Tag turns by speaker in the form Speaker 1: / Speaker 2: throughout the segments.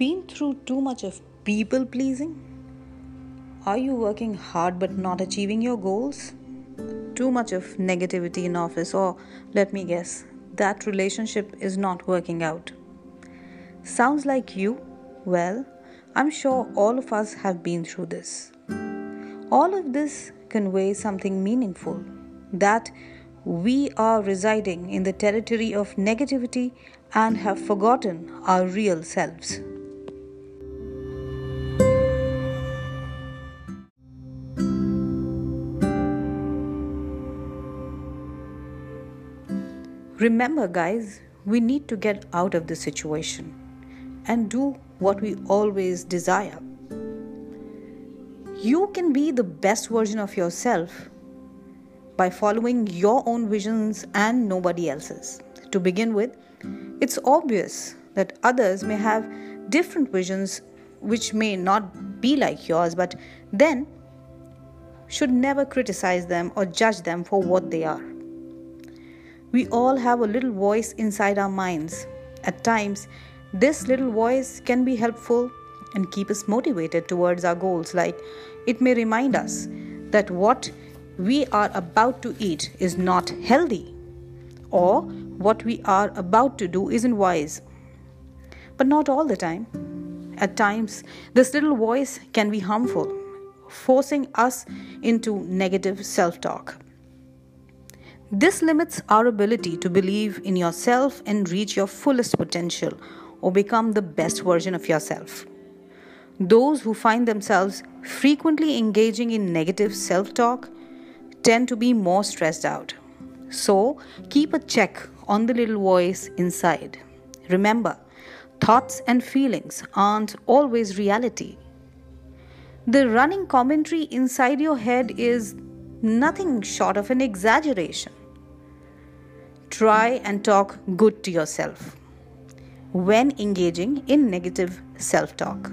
Speaker 1: been through too much of people pleasing? Are you working hard but not achieving your goals? Too much of negativity in office, or let me guess, that relationship is not working out. Sounds like you? Well, I'm sure all of us have been through this. All of this conveys something meaningful that we are residing in the territory of negativity and have forgotten our real selves. Remember, guys, we need to get out of this situation and do what we always desire. You can be the best version of yourself by following your own visions and nobody else's. To begin with, it's obvious that others may have different visions which may not be like yours, but then should never criticize them or judge them for what they are. We all have a little voice inside our minds. At times, this little voice can be helpful and keep us motivated towards our goals, like it may remind us that what we are about to eat is not healthy, or what we are about to do isn't wise. But not all the time. At times, this little voice can be harmful, forcing us into negative self talk. This limits our ability to believe in yourself and reach your fullest potential or become the best version of yourself. Those who find themselves frequently engaging in negative self talk tend to be more stressed out. So, keep a check on the little voice inside. Remember, thoughts and feelings aren't always reality. The running commentary inside your head is nothing short of an exaggeration. Try and talk good to yourself when engaging in negative self talk.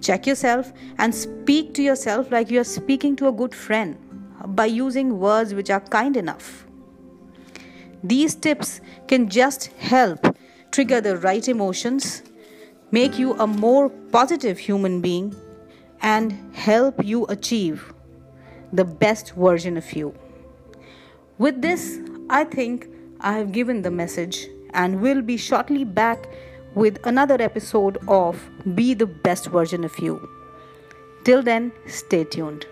Speaker 1: Check yourself and speak to yourself like you are speaking to a good friend by using words which are kind enough. These tips can just help trigger the right emotions, make you a more positive human being, and help you achieve the best version of you. With this, I think I have given the message and will be shortly back with another episode of Be the Best Version of You. Till then, stay tuned.